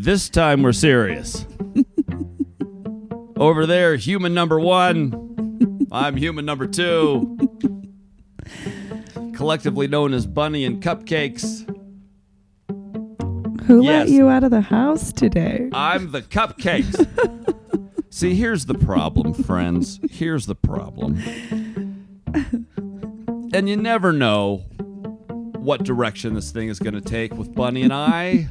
This time we're serious. Over there, human number one. I'm human number two. Collectively known as Bunny and Cupcakes. Who Yes. let you out of the house today? I'm the Cupcakes. See, here's the problem, friends. Here's the problem. And you never know what direction this thing is going to take with Bunny and I.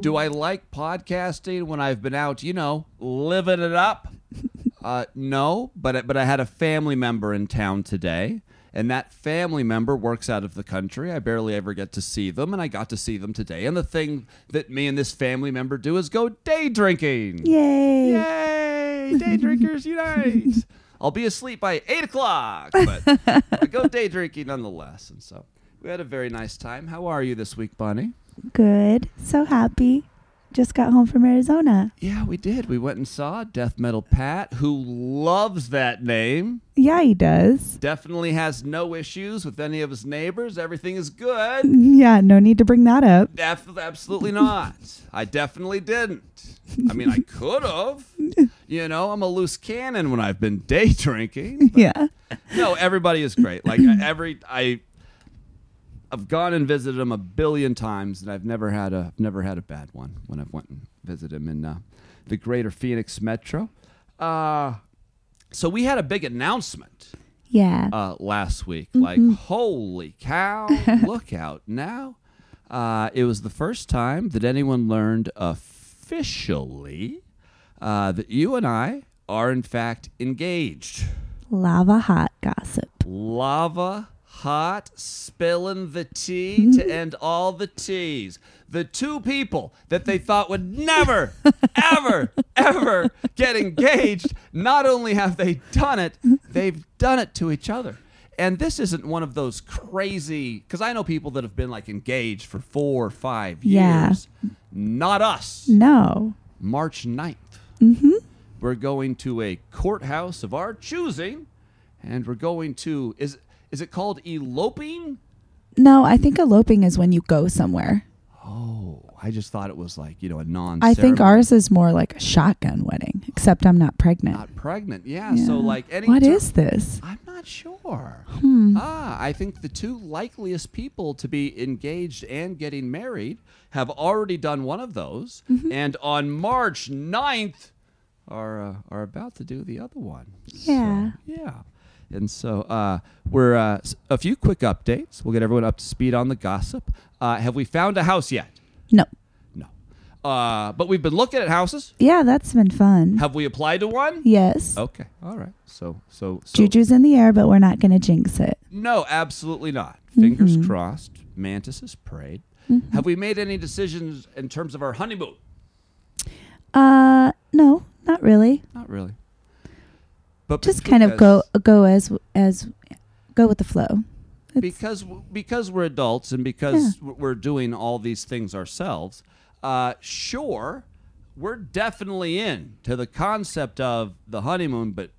Do I like podcasting when I've been out, you know, living it up? Uh, no, but I- but I had a family member in town today, and that family member works out of the country. I barely ever get to see them, and I got to see them today. And the thing that me and this family member do is go day drinking. Yay. Yay! Day drinkers unite! I'll be asleep by eight o'clock, but I go day drinking nonetheless. And so we had a very nice time. How are you this week, Bunny? Good. So happy. Just got home from Arizona. Yeah, we did. We went and saw Death Metal Pat, who loves that name. Yeah, he does. Definitely has no issues with any of his neighbors. Everything is good. Yeah, no need to bring that up. Def- absolutely not. I definitely didn't. I mean, I could have. You know, I'm a loose cannon when I've been day drinking. Yeah. No, everybody is great. Like every I, I've gone and visited him a billion times, and I've never had a never had a bad one when I've went and visited him in uh, the Greater Phoenix Metro. Uh, so we had a big announcement Yeah. uh, last week. Like, holy cow! look out now! Uh, it was the first time that anyone learned officially uh, that you and I are in fact engaged. Lava hot gossip. Lava hot spilling the tea to end all the teas. The two people that they thought would never, ever, ever get engaged, not only have they done it, they've done it to each other. And this isn't one of those crazy, because I know people that have been like engaged for four or five Yeah. years. Not us. No. March 9th. Mm-hmm. We're going to a courthouse of our choosing, and we're going to is is it called eloping? No, I think eloping is when you go somewhere. Oh, I just thought it was like you know a non. I think ours is more like a shotgun wedding, except I'm not pregnant. not pregnant. Yeah, so like any. What ter- is this? I'm not sure. Hmm. Ah, I think the two likeliest people to be engaged and getting married have already done one of those, Mm-hmm. and on March 9th are uh, are about to do the other one. So, Yeah. And so uh, we're uh, a few quick updates. We'll get everyone up to speed on the gossip. Uh, have we found a house yet? No. No. Uh, but we've been looking at houses. Yeah, that's been fun. Have we applied to one? yes. Okay. All right. So so so. Juju's in the air, but we're not going to jinx it. No, absolutely not. Fingers Mhm. crossed. Mantis has prayed. Mhm. Have we made any decisions in terms of our honeymoon? Uh, no, not really. Not really. But Just kind of go go as as go with the flow. It's- because because we're adults and because w we're doing all these things ourselves. Uh, sure, we're definitely in to the concept of the honeymoon, but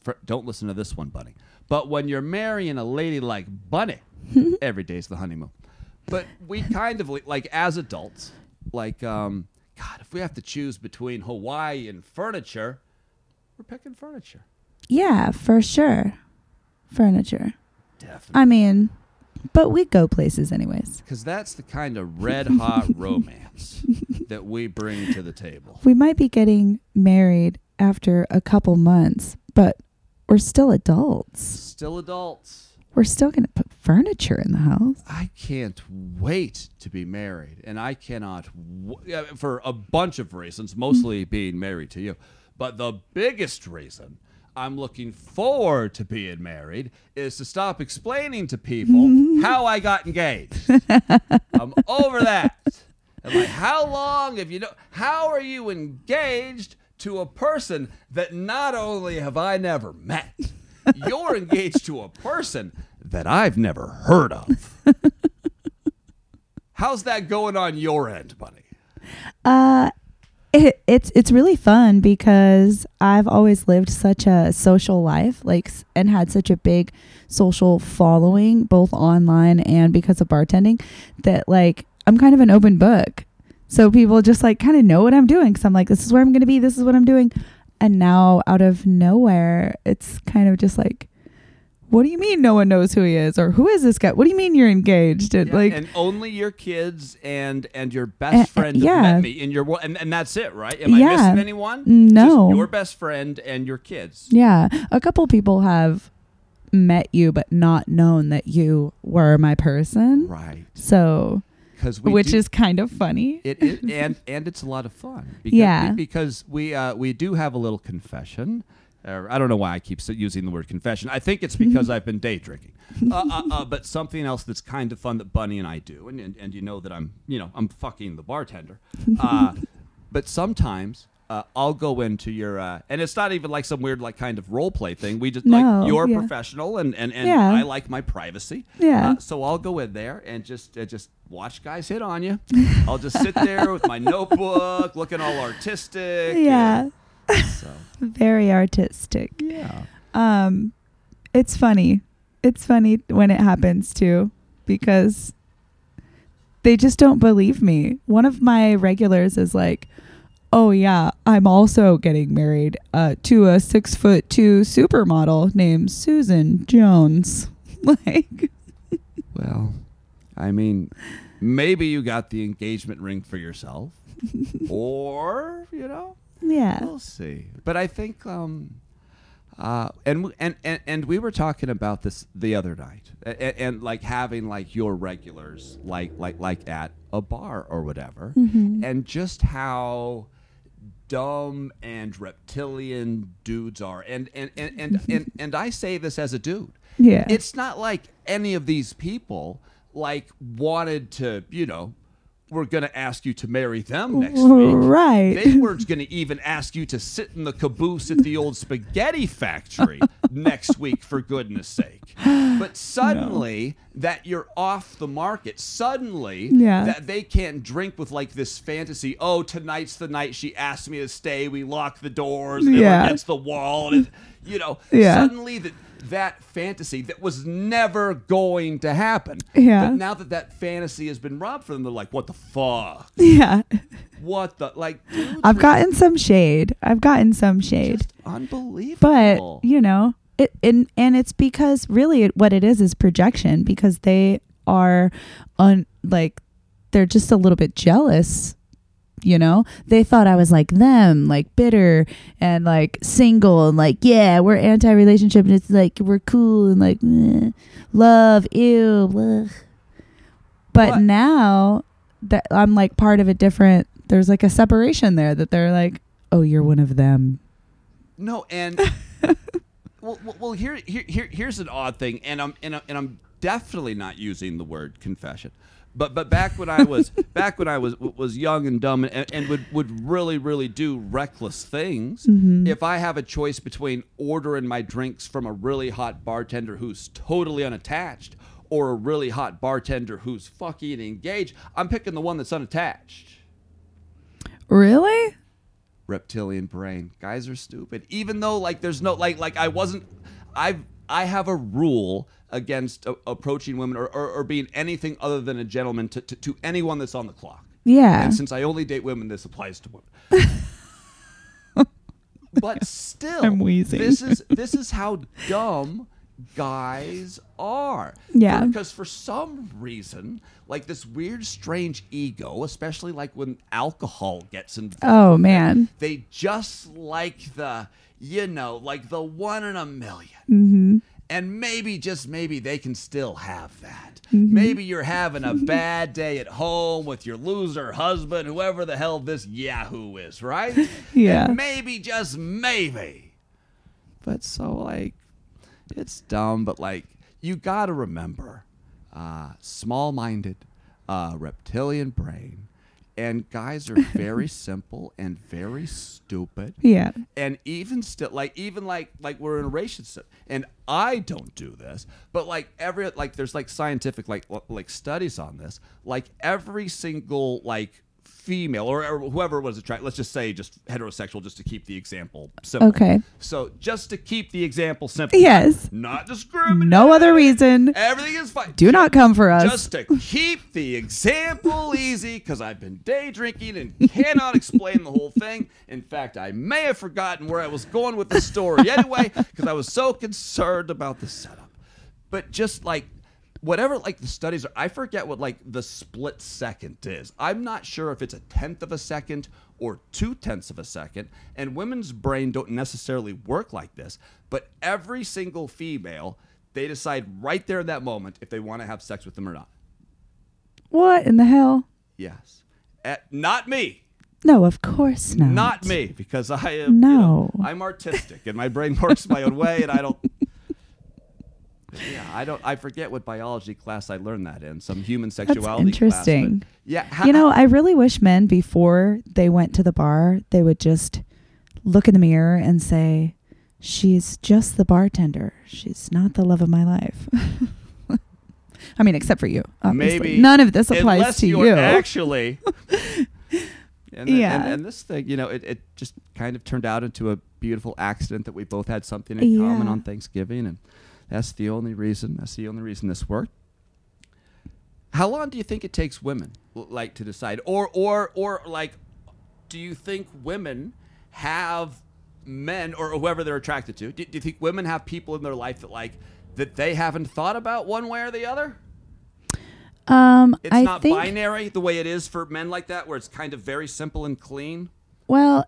for, don't listen to this one, Bunny. But when you're marrying a lady like Bunny, every day's the honeymoon. But we kind of like as adults, like um, God, if we have to choose between Hawaii and furniture, we're picking furniture. Yeah, for sure. Furniture. Definitely. I mean, but we go places anyways. Because that's the kind of red hot romance that we bring to the table. We might be getting married after a couple months, but we're still adults. Still adults. We're still going to put furniture in the house. I can't wait to be married. And I cannot, w- for a bunch of reasons, mostly being married to you. But the biggest reason I'm looking forward to being married is to stop explaining to people how I got engaged. I'm over that. I'm like, how long have you know? How are you engaged to a person that not only have I never met, you're engaged to a person that I've never heard of. How's that going on your end, buddy? Uh it, it's it's really fun because I've always lived such a social life, like, and had such a big social following, both online and because of bartending, that like I'm kind of an open book. So people just like kind of know what I'm doing cuz I'm like this is where I'm going to be, this is what I'm doing. And now out of nowhere, it's kind of just like what do you mean no one knows who he is or who is this guy? What do you mean you're engaged? And Yeah, like and only your kids and and your best uh, friend have yeah. met me in your and and that's it, right? Am I Yeah. missing anyone? No. Just your best friend and your kids. Yeah, a couple people have met you but not known that you were my person. Right. So, which do- is kind of funny. it, and and it's a lot of fun. Because, Yeah. Because we uh, we do have a little confession. Uh, I don't know why I keep using the word confession. I think it's because I've been day drinking. Uh, uh, uh, but something else that's kind of fun that Bunny and I do, and, and and you know that I'm you know I'm fucking the bartender. Uh, but sometimes. Uh, I'll go into your, uh, and it's not even like some weird, like kind of role play thing. We just No, like you're yeah. professional, and and, and Yeah. I like my privacy. Yeah. Uh, so I'll go in there and just uh, just watch guys hit on you. I'll just sit there with my notebook, looking all artistic. yeah, and So very artistic. yeah. Um, it's funny. It's funny when it happens too, because they just don't believe me. One of my regulars is like, "Oh yeah, I'm also getting married uh, to a six foot two supermodel named Susan Jones." like, Well, I mean, maybe you got the engagement ring for yourself, or you know, yeah, we'll see. But I think, um, uh, and and and and we were talking about this the other night, and, and like having like your regulars, like like like at a bar or whatever, Mm-hmm. and just how dumb and reptilian dudes are, and and and and and, and I say this as a dude. yeah. It's not like any of these people like wanted to, you know, we're going to ask you to marry them next week. right. They weren't going to even ask you to sit in the caboose at the old spaghetti factory next week, for goodness sake. But suddenly that you're off the market, suddenly Yeah. that they can't drink with like this fantasy. Oh, tonight's the night she asked me to stay. We lock the doors and Yeah. gets the wall, and it, you know, Yeah. suddenly that that fantasy that was never going to happen. Yeah. But now that that fantasy has been robbed from them, they're like, what the fuck? yeah. What the like? Dudes I've gotten some shade. I've gotten some shade. just unbelievable. but you know it and and it's because really it, what it is is projection because they are on like they're just a little bit jealous you know they thought i was like them like bitter and like single and like yeah we're anti-relationship and it's like we're cool and like eh, love ew bleh. but What? now that i'm like part of a different there's like a separation there that they're like oh you're one of them no, and well, well, well here, here, here, here's an odd thing, and I'm, and I'm, and I'm definitely not using the word confession. But, but back when I was back when I was was young and dumb and, and would, would really really do reckless things. Mm-hmm. If I have a choice between ordering my drinks from a really hot bartender who's totally unattached or a really hot bartender who's fucking engaged, I'm picking the one that's unattached. really reptilian brain. Guys are stupid. Even though like there's no like like I wasn't I I have a rule against a- approaching women or, or, or being anything other than a gentleman to, to, to anyone that's on the clock. Yeah. And since I only date women, this applies to women. but still, I'm wheezing. this is this is how dumb guys are. Yeah. Because for some reason, like this weird, strange ego, especially like when alcohol gets involved. Oh man. They just like the, you know, like the one in a 1000000 Mm-hmm. And maybe, just maybe, they can still have that. Mm-hmm. Maybe you're having a bad day at home with your loser husband, whoever the hell this Yahoo is, right? Yeah. And maybe, just maybe. But so, like, it's dumb, but like, you got to remember uh, small minded, uh, reptilian brain. And guys are very simple and very stupid. Yeah. and even still like even like like we're in a relationship. And i don't do this but like every like there's like scientific like like studies on this. Like every single like female or, or whoever was attracted, let's just say just heterosexual, just to keep the example simple. Okay. So just to keep the example simple. Yes. Not discriminating. No other reason. Everything is fine. Do not come for us. Just to keep the example easy, because I've been day drinking and cannot explain the whole thing. In fact, I may have forgotten where I was going with the story anyway, because I was so concerned about the setup. But just like whatever like the studies are i forget what like the split second is i'm not sure if it's a tenth of a second or two tenths of a second and women's brain don't necessarily work like this but every single female they decide right there in that moment if they want to have sex with them or not What in the hell? yes Eh, not me No, of course not. not me because i am you know, No. i'm artistic and my brain works my own way and i don't yeah, I don't. I forget what biology class I learned that in. Some human sexuality class. but- interesting. yeah, ha- You know, I really wish men before they went to the bar, they would just look in the mirror and say, "She's just the bartender. She's not the love of my life." I mean, except for you. Obviously. Maybe none of this applies to you. actually. And, then- Yeah. and, and this thing, you know, it, it just kind of turned out into a beautiful accident that we both had something in common on Thanksgiving, and that's the only reason. That's the only reason this worked. How long do you think it takes women like to decide, or or or like, do you think women have men or whoever they're attracted to? Do, do you think women have people in their life that like that they haven't thought about one way or the other? um, It's I not think. binary the way it is for men like that, where it's kind of very simple and clean. Well,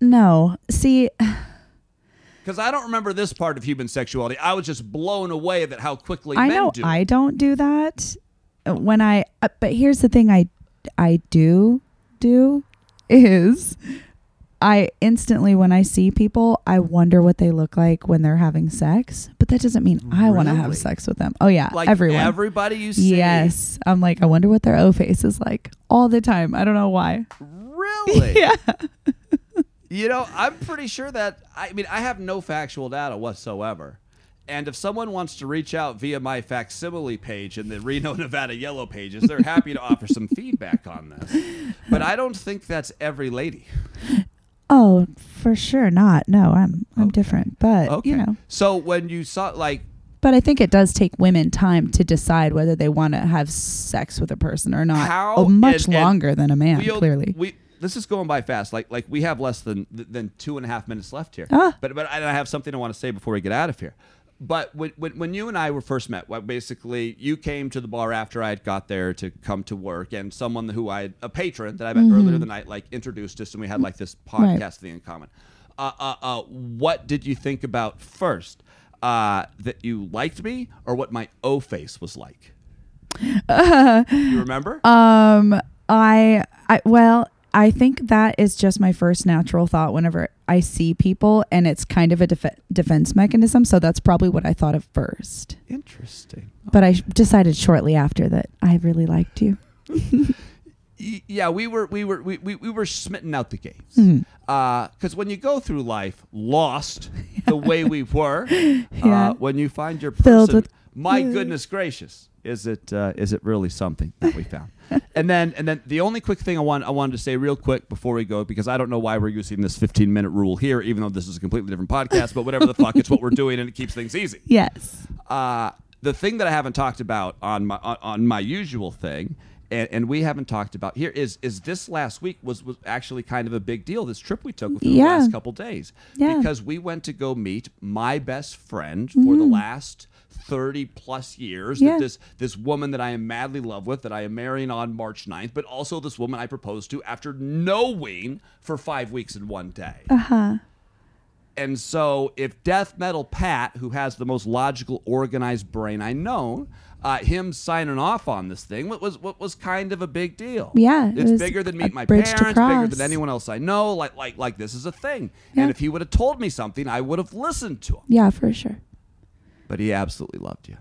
no. See, Because I don't remember this part of human sexuality. I was just blown away at how quickly I men know do. I don't do that when I. Uh, but here's the thing: I I do do is I instantly when I see people, I wonder what they look like when they're having sex. But that doesn't mean I want to have sex with them. Oh yeah, like everyone. everybody you see. yes, I'm like I wonder what their O face is like all the time. I don't know why. Really? yeah. You know, I'm pretty sure that. I mean, I have no factual data whatsoever. And if someone wants to reach out via my facsimile page in the Reno, Nevada Yellow Pages, they're happy to offer some feedback on this. But I don't think that's every lady. Oh, for sure not. No, I'm I'm Okay. different, but Okay. you know. So when you saw, like, But I think it does take women time to decide whether they want to have sex with a person or not. How- oh, much and- and longer than a man, clearly. we this is going by fast. Like like we have less than than two and a half minutes left here. Ah. But but I I have something I want to say before we get out of here. But when, when, when you and I were first met, well, basically you came to the bar after I had got there to come to work, and someone who I had, a patron that I met earlier the night, like introduced us, and we had like this podcast Mm-hmm. Right. thing in common. Uh, uh, uh, what did you think about first? Uh, that you liked me, or what my O face was like? you remember? Um, I, I, well, I think that is just my first natural thought whenever I see people, and it's kind of a def- defense mechanism. So that's probably what I thought of first. Interesting. But I sh- decided shortly after that I really liked you. Yeah, we were we were we, we, we were smitten out the gates. Because when you go through life lost the way we were, Yeah. uh, when you find your Filled person, with- my goodness gracious, is it uh, is it really something that we found? and then and then the only quick thing I want I wanted to say real quick before we go because I don't know why we're using this 15 minute rule here, even though this is a completely different podcast. But whatever the fuck, it's what we're doing, and it keeps things easy. Yes. Uh, the thing that I haven't talked about on my on, on my usual thing, and, and we haven't talked about here is is this last week was was actually kind of a big deal. This trip we took within the last couple days, Yeah. because we went to go meet my best friend for the last. 30 plus years. Yeah. that this this woman that I am madly in love with that I am marrying on March 9th but also this woman I proposed to after knowing for 5 weeks in one day. Uh huh. And so, if Death Metal Pat, who has the most logical, organized brain I know, uh, him signing off on this thing, what was what was kind of a big deal. Yeah, it it's bigger than meet my parents, bigger than anyone else I know. Like like like this is a thing. Yeah. And if he would have told me something, I would have listened to him. Yeah, for sure. But he absolutely loved you.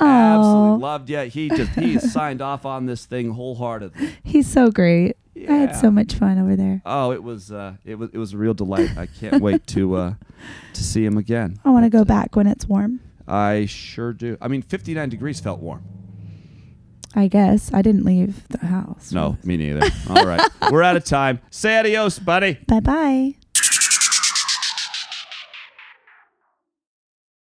Oh, Absolutely loved you. He just he signed off on this thing wholeheartedly. he's so great. I had so much fun over there. Oh, it was uh, it was it was a real delight. I can't wait to uh, to see him again. I want to go back when it's warm. I sure do. I mean, 59 degrees felt warm. I guess I didn't leave the house. No, me neither. All right. We're out of time. Say adios, buddy. Bye bye.